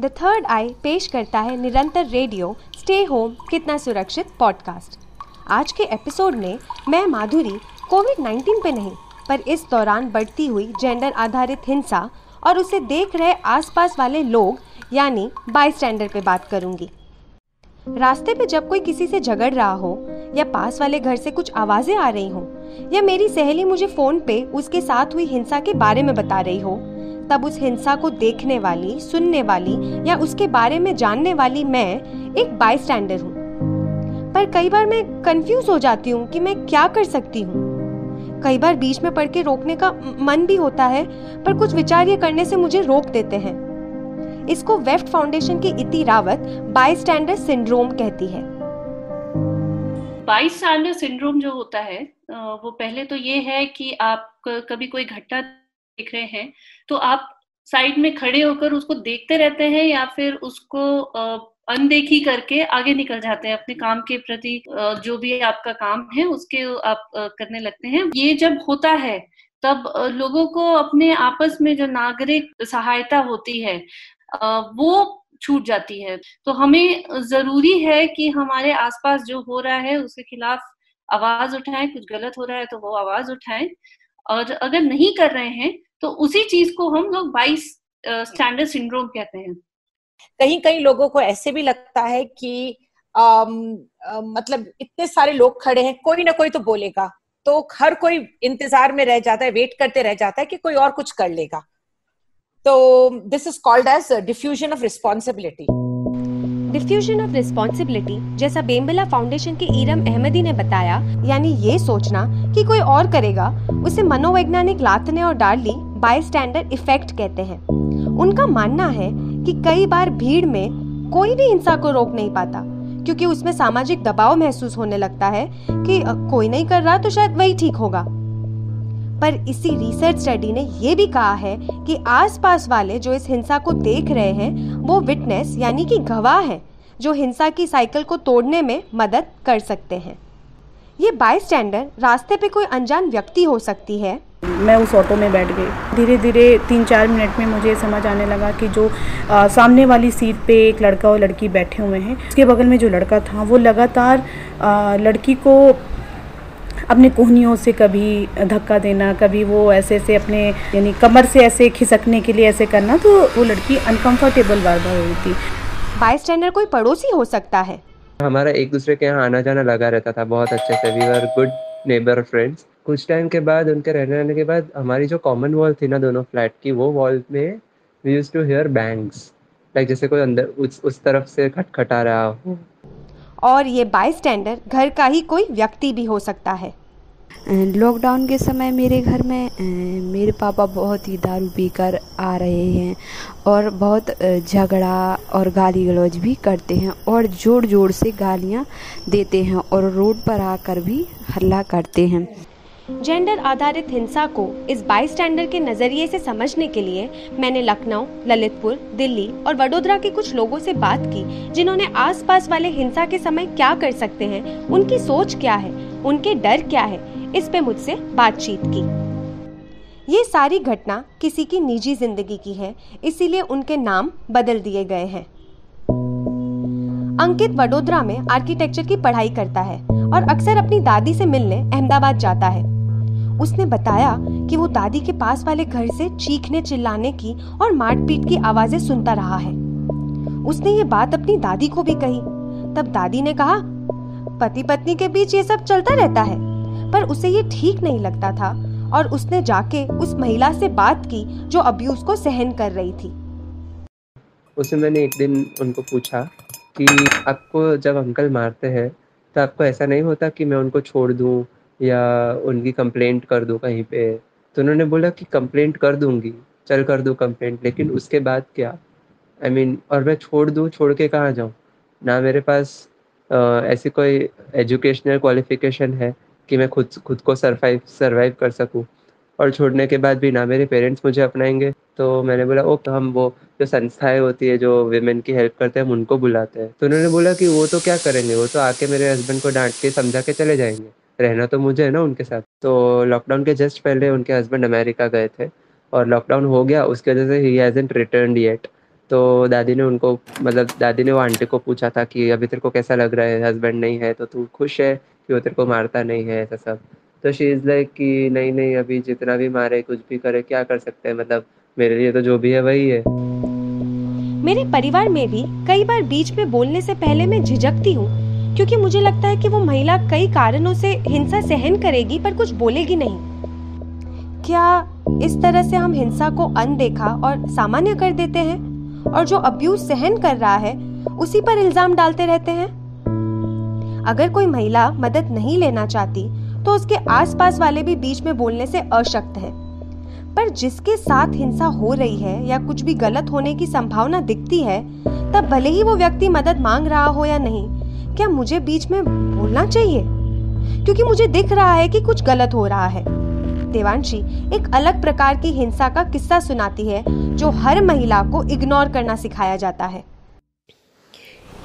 The third आई पेश करता है निरंतर रेडियो स्टे होम कितना सुरक्षित पॉडकास्ट आज के एपिसोड में मैं, माधुरी कोविड 19 पे नहीं, पर इस दौरान बढ़ती हुई जेंडर आधारित हिंसा और उसे देख रहे आसपास वाले लोग, यानी बाई स्टैंडर पे बात करूँगी. रास्ते पे जब कोई किसी से झगड़ रहा हो, या पास वाले घर से कुछ आवाज़ें आ रही हो, या मेरी सहेली मुझे फ़ोन पे उसके साथ हुई हिंसा के बारे में बता रही हो तब उस हिंसा को देखने वाली, सुनने वाली या उसके बारे में जानने वाली मैं एक बाई स्टैंडर हूँ। पर कई बार मैं कंफ्यूज हो जाती हूँ कि मैं क्या कर सकती हूँ। कई बार बीच में पढ़ के रोकने का मन भी होता है, पर कुछ विचार ये करने से मुझे रोक देते हैं। इसको वेफ्ट फाउंडेशन की इति रावत बाई स्टैंडर सिंड्रोम कहती है। बाई स्टैंडर सिंड्रोम जो होता है वो पहले तो ये है कि आप कभी कोई घटना देख रहे हैं तो आप साइड में खड़े होकर उसको देखते रहते हैं या फिर उसको अनदेखी करके आगे निकल जाते हैं? अपने काम के प्रति जो भी आपका काम है, उसके आप करने लगते हैं। ये जब होता है, तब लोगों को अपने आपस में जो नागरिक सहायता होती है वो छूट जाती है। तो हमें ज़रूरी है कि हमारे आसपास जो हो रहा है, उसके खिलाफ आवाज़ उठाएँ। कुछ गलत हो रहा है तो वो आवाज़ उठाएँ। और अगर नहीं कर रहे हैं तो उसी चीज़ को हम लोग बाइस स्टैंडर्ड सिंड्रोम कहते हैं। कहीं कहीं लोगों को ऐसे भी लगता है कि आम, आ, मतलब इतने सारे लोग खड़े हैं कोई ना कोई तो बोलेगा। तो हर कोई इंतज़ार में रह जाता है वेट करते रह जाता है कि कोई और कुछ कर लेगा। तो this is called as diffusion of responsibility diffusion of responsibility जैसा बेम्बला फाउंडेशन के ईरम अहमदी ने बताया यानी ये सोचना कि कोई और करेगा उसे मनोवैज्ञानिक लाथने और डार्ली बाय स्टैंडर्ड इफ़ेक्ट कहते हैं। उनका मानना है कि कई बार भीड़ में कोई भी हिंसा को रोक नहीं पाता, क्योंकि उसमें सामाजिक दबाव महसूस होने लगता है कि कोई नहीं कर रहा तो शायद वही ठीक होगा। पर इसी रिसर्च स्टडी ने यह भी कहा है कि आसपास वाले जो इस हिंसा को देख रहे हैं, वो विटनेस यानी कि गवाह है, जो हिंसा की साइकिल को तोड़ने में मदद कर सकते हैं। ये बाई स्टैंडर रास्ते पे कोई अनजान व्यक्ति हो सकती है? मैं उस ऑटो में बैठ गई। धीरे धीरे तीन चार मिनट में मुझे समझ आने लगा कि जो आ, सामने वाली सीट पे एक लड़का और लड़की बैठे हुए हैं। उसके बगल में जो लड़का था वो लगातार आ, लड़की को अपने कोहनियों से कभी धक्का देना कभी वो ऐसे ऐसे अपने यानी कमर से ऐसे खिसकने के लिए ऐसे करना तो वो लड़की अनकंफर्टेबल बार बार हुई थी। बाई स्टैंडर कोई पड़ोसी हो सकता है? हमारा एक दूसरे के यहाँ आना जाना लगा रहता था बहुत अच्छे से। We are good neighbour friends कुछ टाइम के बाद, उनके रहने रहने के बाद हमारी जो कॉमन वॉल थी ना दोनों फ्लैट की, वो वॉल में we use to hear bangs like जैसे कोई अंदर, उस उस तरफ़ से खटखटा रहा हो। और ये बाई स्टैंडर घर का ही कोई व्यक्ति भी हो सकता है। लॉकडाउन के समय मेरे घर में मेरे पापा बहुत ही दारू पीकर आ रहे हैं और बहुत झगड़ा और गाली गलौज भी करते हैं और ज़ोर ज़ोर से गालियाँ देते हैं और रोड पर आकर भी हल्ला करते हैं। जेंडर आधारित हिंसा को इस बाई स्टैंडर के नज़रिए से समझने के लिए मैंने लखनऊ, ललितपुर, दिल्ली और वडोदरा के कुछ लोगों से बात की, जिन्होंने आसपास वाले हिंसा के समय क्या कर सकते हैं, उनकी सोच क्या है उनके डर क्या है? इस पे मुझसे बातचीत की। ये सारी घटना किसी की निजी ज़िंदगी की है, इसीलिए उनके नाम बदल दिए गए हैं। अंकित वडोदरा में आर्किटेक्चर की पढ़ाई करता है और अक्सर अपनी दादी से मिलने अहमदाबाद जाता है। उसने बताया कि वो दादी के पास वाले घर से चीखने चिल्लाने की और मारपीट की आवाज़ें सुनता रहा है। उसने ये बात अपनी दादी को भी कही। तब दादी ने कहा पति पत्नी के बीच ये सब चलता रहता है। पर उसे ये ठीक नहीं लगता था और उसने जाके उस महिला से बात की जो अब्यूज को सहन कर रही थी। उसे मैंने एक दिन उनको पूछा कि आपको जब अंकल मारते हैं तो आपको ऐसा नहीं होता कि मैं उनको छोड़ दूँ या उनकी कंप्लेंट कर दूँ कहीं पे? तो उन्होंने बोला कि कंप्लेंट कर दूँगी चल कर दूँ कंप्लेंट लेकिन उसके बाद क्या? आई I मीन mean, और मैं छोड़ दूँ छोड़ के कहाँ जाऊँ? ना मेरे पास ऐसी कोई एजुकेशनल क्वालिफिकेशन है कि मैं खुद खुद को सरवाइव सरवाइव कर सकूँ? और छोड़ने के बाद भी ना मेरे पेरेंट्स मुझे अपनाएँगे तो मैंने बोला ओ तो हम वो जो संस्थाएँ होती है, जो वेमेन की हेल्प करते हैं, हम उनको बुलाते हैं। तो उन्होंने बोला कि वो तो क्या करेंगे? वो तो आके मेरे हस्बैंड को डांट के समझा के चले जाएँगे। रहना तो मुझे है ना उनके साथ। तो लॉकडाउन के जस्ट पहले उनके हस्बैंड अमेरिका गए थे और लॉकडाउन हो गया, उसकी वजह से ही हैजेंट रिटर्न येट तो दादी ने उनको मतलब दादी ने वो आंटी को पूछा था कि अभी तेरे को कैसा लग रहा है? हस्बैंड नहीं है तो तू खुश है कि वो तेरे को मारता नहीं है? ऐसा सब। तो शी इज़ लाइक कि नहीं नहीं, अभी जितना भी मारे, कुछ भी करे, क्या कर सकते हैं? मतलब मेरे लिए तो जो भी है, वही है। मेरे परिवार में भी कई बार बीच में बोलने से पहले मैं झिझकती हूँ, क्योंकि मुझे लगता है कि वो महिला कई कारणों से हिंसा सहन करेगी, पर कुछ बोलेगी नहीं। क्या इस तरह से हम हिंसा को अनदेखा और सामान्य कर देते हैं? और जो अब्यूज सहन कर रहा है, उसी पर इल्ज़ाम डालते रहते हैं। अगर कोई महिला मदद नहीं लेना चाहती तो उसके आसपास वाले भी बीच में बोलने से अशक्त है। पर जिसके साथ हिंसा हो रही है या कुछ भी गलत होने की संभावना दिखती है, तब भले ही वो व्यक्ति मदद मांग रहा हो या नहीं, क्या मुझे बीच में बोलना चाहिए? क्योंकि मुझे दिख रहा है कि कुछ गलत हो रहा है। देवांशी एक अलग प्रकार की हिंसा का किस्सा सुनाती है, जो हर महिला को इग्नोर करना सिखाया जाता है।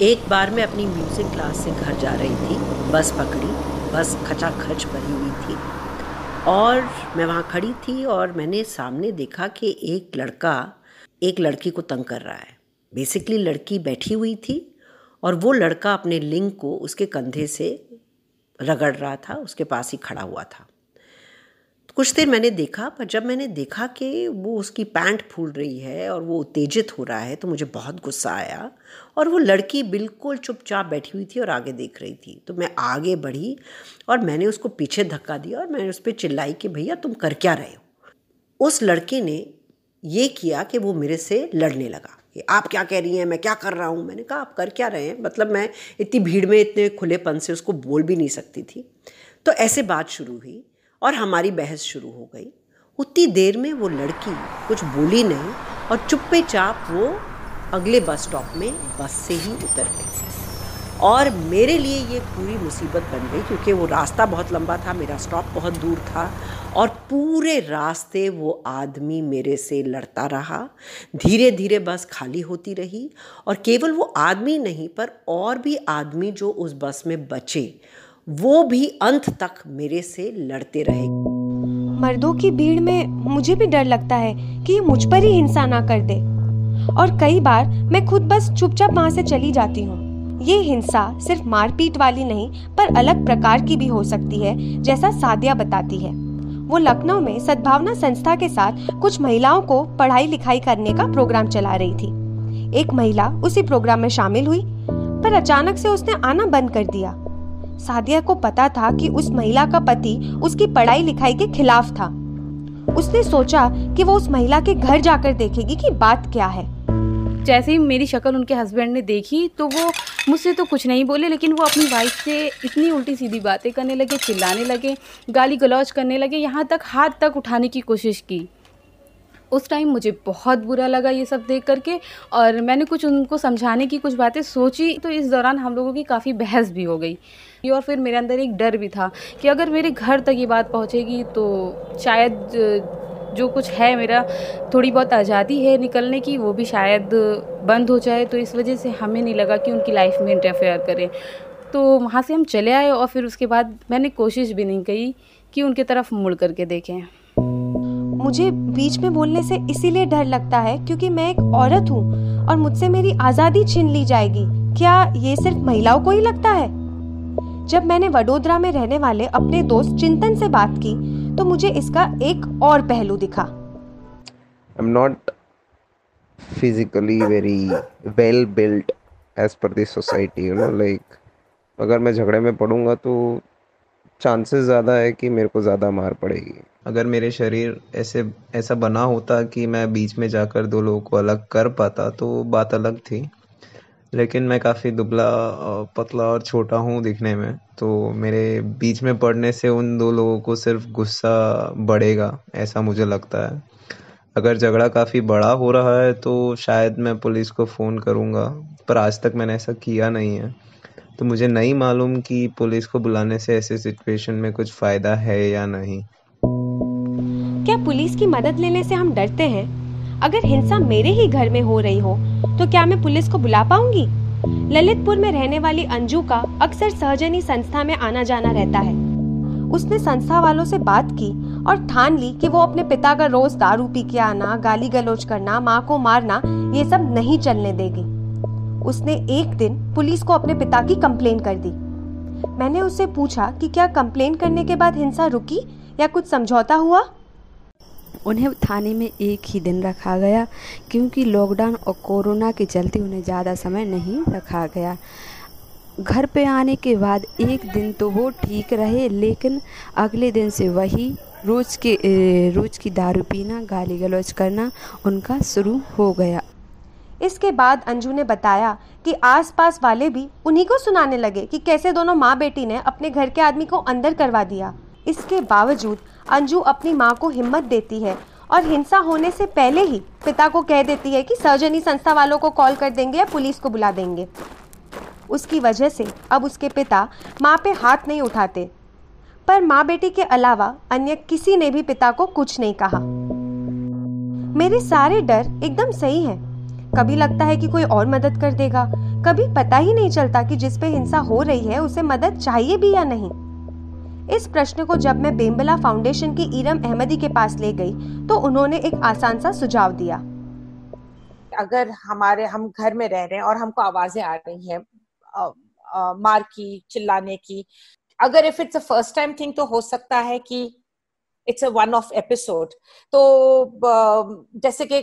एक बार मैं अपनी म्यूज़िक क्लास से घर जा रही थी, बस पकड़ी, बस खचाखच भरी हुई थी। और मैं वहाँ खड़ी थी और मैंने सामने देखा कि एक लड़का, एक लड़की को तंग कर रहा है। बेसिकली लड़की बैठी हुई थी और वो लड़का अपने लिंग को उसके कंधे से रगड़ रहा था, उसके पास ही खड़ा हुआ था। कुछ देर मैंने देखा, पर जब मैंने देखा कि वो उसकी पैंट फूल रही है और वो उत्तेजित हो रहा है तो मुझे बहुत गुस्सा आया और वो लड़की बिल्कुल चुपचाप बैठी हुई थी और आगे देख रही थी। तो मैं आगे बढ़ी और मैंने उसको पीछे धक्का दिया और मैंने उस पर चिल्लाई कि, भैया, तुम कर क्या रहे हो? उस लड़के ने ये किया कि वो मेरे से लड़ने लगा कि, आप क्या कह रही हैं? मैं क्या कर रहा हूँ? मैंने कहा, आप कर क्या रहे हैं? मतलब मैं इतनी भीड़ में, इतने खुलेपन से उसको बोल भी नहीं सकती थी। तो ऐसे बात शुरू हुई। और हमारी बहस शुरू हो गई। उतनी देर में वो लड़की कुछ बोली नहीं और चुप्पे चाप वो अगले बस स्टॉप में बस से ही उतर गई। और मेरे लिए ये पूरी मुसीबत बन गई क्योंकि वो रास्ता बहुत लंबा था, मेरा स्टॉप बहुत दूर था और पूरे रास्ते वो आदमी मेरे से लड़ता रहा। धीरे धीरे बस खाली होती रही और केवल वो आदमी नहीं पर और भी आदमी जो उस बस में बचे वो भी अंत तक मेरे से लड़ते रहे मर्दों की भीड़ में मुझे भी डर लगता है कि ये मुझ पर ही हिंसा ना कर दे। और कई बार मैं खुद बस चुपचाप वहाँ से चली जाती हूँ। ये हिंसा सिर्फ़ मारपीट वाली नहीं, पर अलग प्रकार की भी हो सकती है, जैसा सादिया बताती है। वो लखनऊ में सद्भावना संस्था के साथ कुछ महिलाओं को पढ़ाई लिखाई करने का प्रोग्राम चला रही थी। एक महिला उसी प्रोग्राम में शामिल हुई, पर अचानक से उसने आना बंद कर दिया। सादिया को पता था कि उस महिला का पति उसकी पढ़ाई लिखाई के खिलाफ था। उसने सोचा कि वो उस महिला के घर जाकर देखेगी कि बात क्या है। जैसे ही मेरी शक्ल उनके हस्बैंड ने देखी तो वो मुझसे तो कुछ नहीं बोले, लेकिन वो अपनी वाइफ से इतनी उल्टी सीधी बातें करने लगे, चिल्लाने लगे गाली गलौज करने लगे, यहाँ तक, हाथ तक उठाने की कोशिश की। उस टाइम मुझे बहुत बुरा लगा ये सब देख करके, और मैंने कुछ उनको समझाने की कुछ बातें सोची तो इस दौरान हम लोगों की काफ़ी बहस भी हो गई। और फिर मेरे अंदर एक डर भी था कि अगर मेरे घर तक ये बात पहुँचेगी तो शायद जो कुछ है मेरा, थोड़ी बहुत आज़ादी है निकलने की, वो भी शायद बंद हो जाए। तो इस वजह से हमें नहीं लगा कि उनकी लाइफ में इंटरफेयर करें। तो वहाँ से हम चले आए और फिर उसके बाद मैंने कोशिश भी नहीं की कि उनके तरफ़ मुड़ करके देखें। मुझे बीच में बोलने से इसीलिए डर लगता है क्योंकि मैं एक औरत हूँ और मुझसे मेरी आज़ादी छीन ली जाएगी। क्या ये सिर्फ़ महिलाओं को ही लगता है? जब मैंने वडोदरा में रहने वाले अपने दोस्त चिंतन से बात की तो मुझे इसका एक और पहलू दिखा। I'm not physically very well built as per the society, you know, like अगर मैं झगड़े में पड़ूँगा तो चांसेस ज़्यादा है कि मेरे को ज़्यादा मार पड़ेगी। अगर मेरे शरीर ऐसे ऐसा बना होता कि मैं बीच में जाकर दो लोगों को अलग कर पाता तो बात अलग थी। लेकिन मैं काफ़ी दुबला पतला और छोटा हूँ दिखने में तो मेरे बीच में पड़ने से उन दो लोगों को सिर्फ़ गुस्सा बढ़ेगा, ऐसा मुझे लगता है। अगर झगड़ा काफ़ी बड़ा हो रहा है तो शायद मैं पुलिस को फ़ोन करूँगा, पर आज तक मैंने ऐसा किया नहीं है। तो मुझे नहीं मालूम कि पुलिस को बुलाने से ऐसे सिचुएशन में कुछ फ़ायदा है या नहीं। क्या पुलिस की मदद लेने से हम डरते हैं? अगर हिंसा मेरे ही घर में हो रही हो तो क्या मैं पुलिस को बुला पाऊँगी? ललितपुर में रहने वाली अंजू का अक्सर सहजनी संस्था में आना जाना रहता है। उसने संस्था वालों से बात की और ठान ली कि वो अपने पिता का रोज दारू पी के आना, गाली गलोच करना, माँ को मारना, ये सब नहीं चलने देगी। उसने एक दिन पुलिस को अपने पिता की कंप्लेन कर दी। मैंने उससे पूछा कि क्या कंप्लेन करने के बाद हिंसा रुकी या कुछ समझौता हुआ? उन्हें थाने में एक ही दिन रखा गया, क्योंकि लॉकडाउन और कोरोना के चलते उन्हें ज़्यादा समय नहीं रखा गया। घर पे आने के बाद एक दिन तो वो ठीक रहे, लेकिन अगले दिन से वही रोज़ के रोज़ की दारू पीना, गाली गलौज करना उनका शुरू हो गया। इसके बाद अंजू ने बताया कि आसपास वाले भी उन्हीं को सुनाने लगे कि कैसे दोनों माँ बेटी ने अपने घर के आदमी को अंदर करवा दिया। इसके बावजूद अंजू अपनी माँ को हिम्मत देती है और हिंसा होने से पहले ही पिता को कह देती है कि सर्जनी संस्था वालों को कॉल कर देंगे या पुलिस को बुला देंगे। उसकी वजह से अब उसके पिता माँ पे हाथ नहीं उठाते। पर माँ बेटी के अलावा अन्य किसी ने भी पिता को कुछ नहीं कहा। मेरे सारे डर एकदम सही हैं। कभी लगता है कि कोई और मदद कर देगा। कभी पता ही नहीं चलता कि जिस पे हिंसा हो रही है, उसे मदद चाहिए भी या नहीं। इस प्रश्न को जब मैं बेम्बला फाउंडेशन की इरम अहमदी के पास ले गई तो उन्होंने एक आसान सा सुझाव दिया। अगर हमारे, हम घर में रह रहे हैं और हमको आवाज़ें आ रही हैं मार की, चिल्लाने की, अगर if it's a first time thing तो हो सकता है कि it's a one off episode तो जैसे कि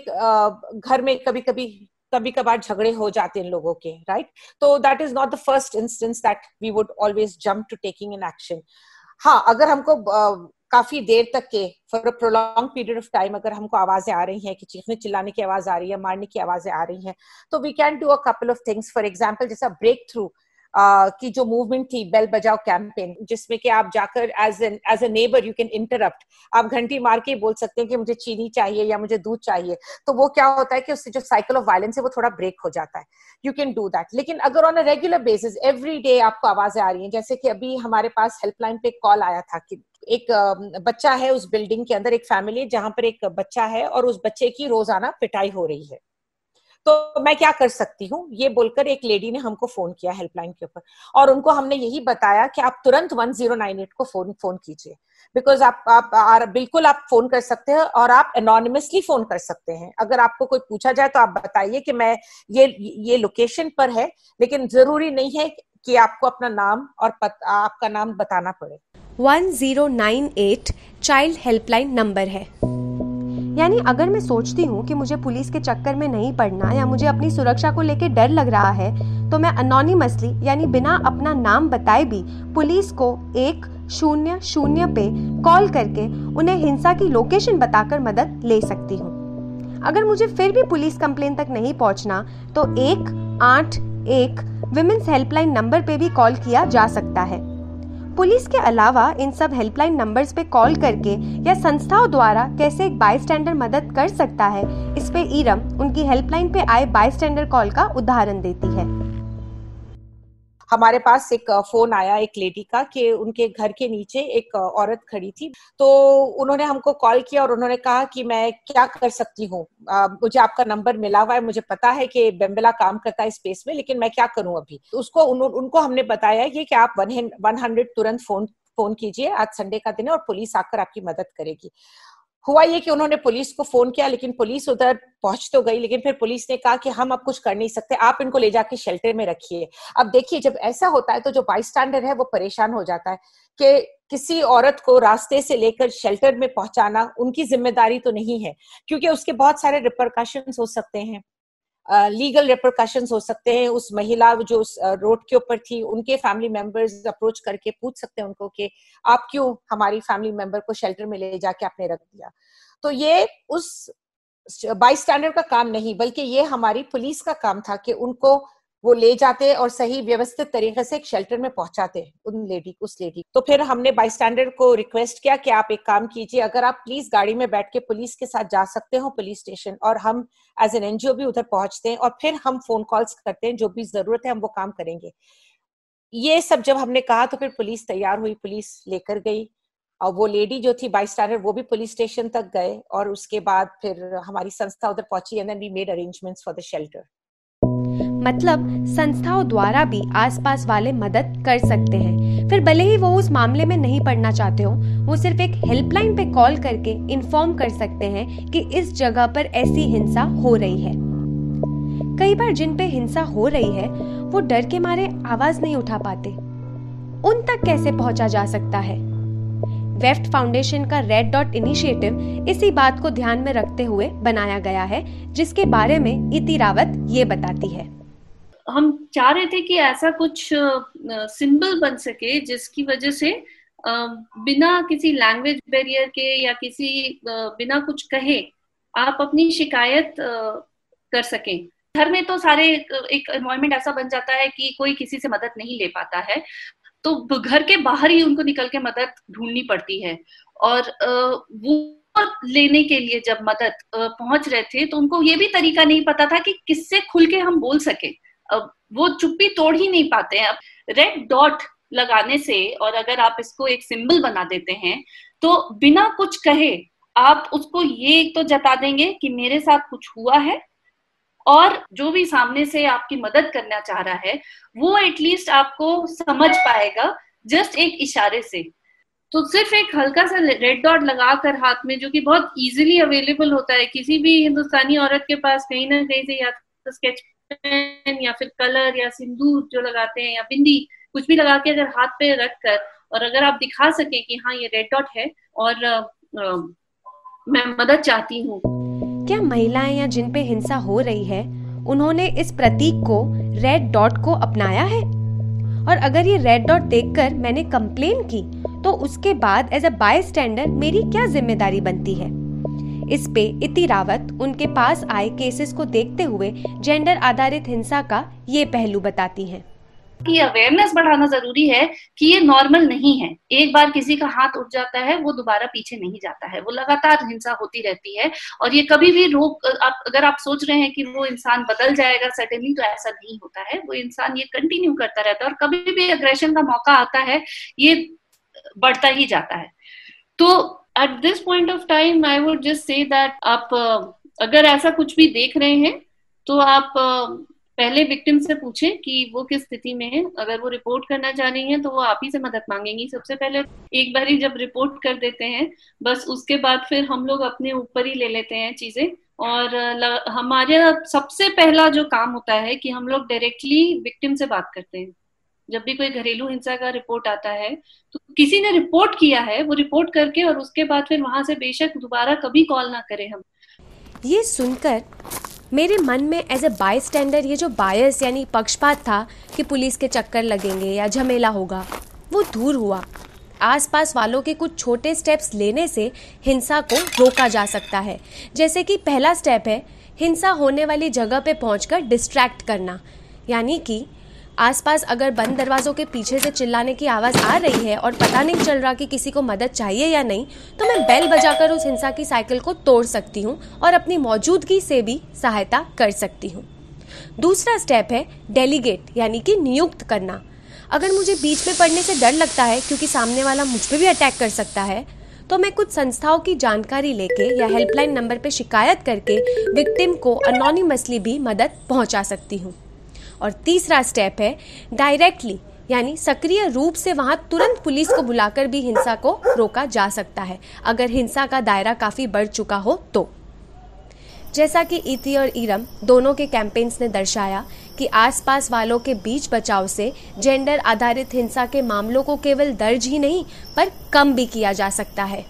घर में कभी कभी कभी कभार झगड़े हो जाते हैं लोगों के राइट तो that is not the first instance that we would always jump to taking in action हाँ अगर हमको काफ़ी देर तक के for prolong period of time अगर हमको आवाज़ें आ रही हैं, कि चीखने चिल्लाने की आवाज़ आ रही है, मारने की आवाज़ें आ रही हैं तो we can do a couple of things for example जैसा ब्रेक थ्रू की जो मूवमेंट थी बेल बजाओ कैंपेन जिसमें कि आप जाकर as an as a neighbour you can interrupt आप घंटी मार के बोल सकते हैं कि मुझे चीनी चाहिए या मुझे दूध चाहिए। तो वो क्या होता है कि उससे जो साइकिल ऑफ़ वायलेंस है, वो थोड़ा ब्रेक हो जाता है। यू कैन डू दैट लेकिन अगर on a regular basis every day आपको आवाज़ें आ रही हैं, जैसे कि अभी हमारे पास हेल्पलाइन पे कॉल आया था कि एक बच्चा है उस बिल्डिंग के अंदर, एक फैमिली जहाँ पर एक बच्चा है और उस बच्चे की रोज़ाना पिटाई हो रही है। तो मैं क्या कर सकती हूँ? ये बोलकर एक लेडी ने हमको फ़ोन किया हेल्पलाइन के ऊपर और उनको हमने यही बताया कि आप तुरंत वन ज़ीरो नाइन एट को फ़ोन फ़ोन कीजिए। बिकॉज़ आप आप आ, बिल्कुल आप फ़ोन कर सकते हैं और आप एनोनिमसली फ़ोन कर सकते हैं। अगर आपको कोई पूछा जाए तो आप बताइए कि मैं ये ये लोकेशन पर है लेकिन ज़रूरी नहीं है कि आपको अपना नाम और पत, आपका नाम बताना पड़े। 1098 चाइल्ड हेल्पलाइन नंबर है। यानी अगर मैं सोचती हूँ कि मुझे पुलिस के चक्कर में नहीं पड़ना या मुझे अपनी सुरक्षा को लेकर डर लग रहा है तो मैं अनोनिमसली यानी बिना अपना नाम बताए भी, पुलिस को एक शून्य शून्य पे कॉल करके उन्हें हिंसा की लोकेशन बताकर मदद ले सकती हूँ। अगर मुझे फिर भी पुलिस कंप्लेन तक नहीं पहुँचना तो एक आठ एक विमेंस हेल्पलाइन नंबर पे भी कॉल किया जा सकता है। पुलिस के अलावा इन सब हेल्पलाइन नंबर्स पे कॉल करके या संस्थाओं द्वारा कैसे एक बाई स्टैंडर मदद कर सकता है, इस पे ईरम उनकी हेल्पलाइन पे आए बाई स्टैंडर कॉल का उदाहरण देती है। हमारे पास एक फ़ोन आया एक लेडी का कि उनके घर के नीचे एक औरत खड़ी थी। तो उन्होंने हमको कॉल किया और उन्होंने कहा कि मैं क्या कर सकती हूँ? मुझे आपका नंबर मिला हुआ है मुझे पता है कि बेम्बेला काम करता है स्पेस में लेकिन मैं क्या करूँ अभी? तो उसको उन, उनको हमने बताया ये कि आप वन हंड्रेड तुरंत फ़ोन फ़ोन कीजिए आज संडे का दिन है और पुलिस आकर आपकी मदद करेगी। हुआ ये कि उन्होंने पुलिस को फ़ोन किया, लेकिन पुलिस उधर पहुँच तो गई, लेकिन फिर पुलिस ने कहा कि हम अब कुछ कर नहीं सकते, आप इनको ले जाके शेल्टर में रखिए। अब देखिए, जब ऐसा होता है तो जो बाई स्टैंडर है वो परेशान हो जाता है कि किसी औरत को रास्ते से लेकर शेल्टर में पहुंचाना उनकी ज़िम्मेदारी तो नहीं है, क्योंकि उसके बहुत सारे रिपरकशन हो सकते हैं। लीगल रिप्रिकॉशन हो सकते हैं, उस महिला जो उस रोड के ऊपर थी, उनके फैमिली मेंबर्स अप्रोच करके पूछ सकते हैं उनको कि आप क्यों हमारी फैमिली मेंबर को शेल्टर में ले जाके आपने रख दिया। तो ये उस बाई स्टैंडर्ड का काम नहीं, बल्कि ये हमारी पुलिस का काम था कि उनको वो ले जाते और सही व्यवस्थित तरीके से एक शेल्टर में पहुंचाते हैं उन लेडी उस लेडी तो फिर हमने बाई स्टैंडर्ड को रिक्वेस्ट किया कि आप एक काम कीजिए, अगर आप प्लीज़ गाड़ी में बैठ के पुलिस के साथ जा सकते हो पुलिस स्टेशन और हम एज एन एनजीओ भी उधर पहुँचते हैं और फिर हम फ़ोन कॉल्स करते हैं, जो भी ज़रूरत है हम वो काम करेंगे। ये सब जब हमने कहा तो फिर पुलिस तैयार हुई पुलिस लेकर गई और वो लेडी जो थी बाई स्टैंडर्ड वो भी पुलिस स्टेशन तक गए और उसके बाद फिर हमारी संस्था उधर पहुँची and we made arrangements for the shelter मतलब संस्थाओं द्वारा भी आसपास वाले मदद कर सकते हैं। फिर भले ही वो उस मामले में नहीं पढ़ना चाहते हो, वो सिर्फ़ एक हेल्पलाइन पे कॉल करके इन्फॉर्म कर सकते हैं कि इस जगह पर ऐसी हिंसा हो रही है। कई बार जिन पे हिंसा हो रही है, वो डर के मारे आवाज़ नहीं उठा पाते। उन तक कैसे पहुँचा जा सकता है? वेफ्ट फाउंडेशन का रेड डॉट इनिशिएटिव इसी बात को ध्यान में रखते हुए बनाया गया है, जिसके बारे में इति रावत ये बताती है। हम चाह रहे थे कि ऐसा कुछ सिंबल बन सके जिसकी वजह से बिना किसी लैंग्वेज बैरियर के या किसी बिना कुछ कहे आप अपनी शिकायत कर सकें। घर में तो सारे एक एनवायरमेंट ऐसा बन जाता है कि कोई किसी से मदद नहीं ले पाता है। तो घर के बाहर ही उनको निकल के मदद ढूंढनी पड़ती है। और वो लेने के लिए जब मदद पहुँच रहे थे तो उनको ये भी तरीका नहीं पता था कि किससे खुल के हम बोल सके। वो चुप्पी तोड़ ही नहीं पाते हैं। अब रेड डॉट लगाने से और अगर आप इसको एक सिंबल बना देते हैं तो बिना कुछ कहे आप उसको ये तो जता देंगे कि मेरे साथ कुछ हुआ है और जो भी सामने से आपकी मदद करना चाह रहा है, वो एटलीस्ट आपको समझ पाएगा जस्ट एक इशारे से। तो सिर्फ़ एक हल्का सा रेड डॉट लगाकर हाथ में, जो कि बहुत इजीली अवेलेबल होता है, किसी भी हिंदुस्तानी औरत के पास कहीं ना कहीं से या तो स्केच पेन या फिर कलर या सिंदूर जो लगाते हैं या बिंदी कुछ भी लगा के अगर हाथ पे रख कर और अगर आप दिखा सकें कि हाँ ये रेड डॉट है और आ, आ, मैं मदद चाहती हूँ। क्या महिलाएँ या जिन पे हिंसा हो रही है उन्होंने इस प्रतीक को रेड डॉट को अपनाया है? और अगर ये रेड डॉट देखकर मैंने कंप्लेन की तो उसके बाद एज अ बाय मेरी क्या ज़िम्मेदारी बनती है? इस पे इति रावत उनके पास आए केसेस को देखते हुए जेंडर आधारित हिंसा का ये पहलू बताती हैं। कि अवेयरनेस बढ़ाना ज़रूरी है कि ये नॉर्मल नहीं है। एक बार किसी का हाथ उठ जाता है, वो दोबारा पीछे नहीं जाता है। वो लगातार हिंसा होती रहती है और ये कभी भी रोक, आप, अगर आप सोच रहे हैं कि वो इंसान बदल जाएगा सडनली तो ऐसा नहीं होता है। वो इंसान ये कंटिन्यू करता रहता है और कभी भी अग्रेशन का मौका आता है, ये बढ़ता ही जाता है। तो at this point of time I would just say that आप अगर ऐसा कुछ भी देख रहे हैं तो आप पहले विक्टिम से पूछें कि वो किस स्थिति में है। अगर वो रिपोर्ट करना चाह रही हैं तो वो आप ही से मदद मांगेंगी। सबसे पहले एक बार ही जब रिपोर्ट कर देते हैं, बस उसके बाद फिर हम लोग अपने ऊपर ही ले लेते हैं चीज़ें। और हमारे सबसे पहला जो काम होता है कि हम लोग डायरेक्टली विक्टिम से बात करते हैं। जब भी कोई घरेलू हिंसा का रिपोर्ट आता है तो किसी ने रिपोर्ट किया है, वो रिपोर्ट करके और उसके बाद फिर वहाँ से बेशक दोबारा कभी कॉल ना करें हम। ये सुनकर मेरे मन में एज ए बाई स्टैंडर ये जो बायस यानी पक्षपात था कि पुलिस के चक्कर लगेंगे या झमेला होगा, वो दूर हुआ। आसपास वालों के कुछ छोटे स्टेप्स लेने से हिंसा को रोका जा सकता है। जैसे कि पहला स्टेप है, हिंसा होने वाली जगह पे पहुंचकर डिस्ट्रैक्ट करना, यानी कि आसपास अगर बंद दरवाज़ों के पीछे से चिल्लाने की आवाज़ आ रही है और पता नहीं चल रहा कि किसी को मदद चाहिए या नहीं तो मैं बेल बजाकर उस हिंसा की साइकिल को तोड़ सकती हूँ और अपनी मौजूदगी से भी सहायता कर सकती हूँ। दूसरा स्टेप है डेलीगेट यानी कि नियुक्त करना। अगर मुझे बीच में पड़ने से डर लगता है क्योंकि सामने वाला मुझ पर भी अटैक कर सकता है तो मैं कुछ संस्थाओं की जानकारी लेके या हेल्पलाइन नंबर पर शिकायत करके विक्टिम को अनोनिमसली भी मदद पहुँचा सकती हूँ। और तीसरा स्टेप है डायरेक्टली यानी सक्रिय रूप से वहाँ तुरंत पुलिस को बुलाकर भी हिंसा को रोका जा सकता है। अगर हिंसा का दायरा काफ़ी बढ़ चुका हो तो। जैसा कि इति और इरम दोनों के कैंपेन्स ने दर्शाया कि आसपास वालों के बीच बचाव से जेंडर आधारित हिंसा के मामलों को केवल दर्ज ही नहीं, पर कम भी किया जा सकता है।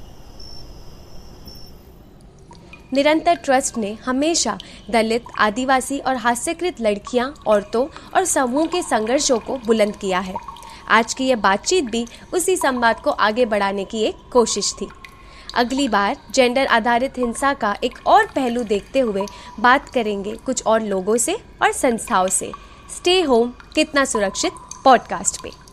निरंतर ट्रस्ट ने हमेशा दलित आदिवासी और हास्यकृत लड़कियाँ, औरतों और समूह के संघर्षों को बुलंद किया है। आज की यह बातचीत भी उसी संवाद को आगे बढ़ाने की एक कोशिश थी। अगली बार जेंडर आधारित हिंसा का एक और पहलू देखते हुए बात करेंगे कुछ और लोगों से और संस्थाओं से। स्टे होम कितना सुरक्षित पॉडकास्ट पे।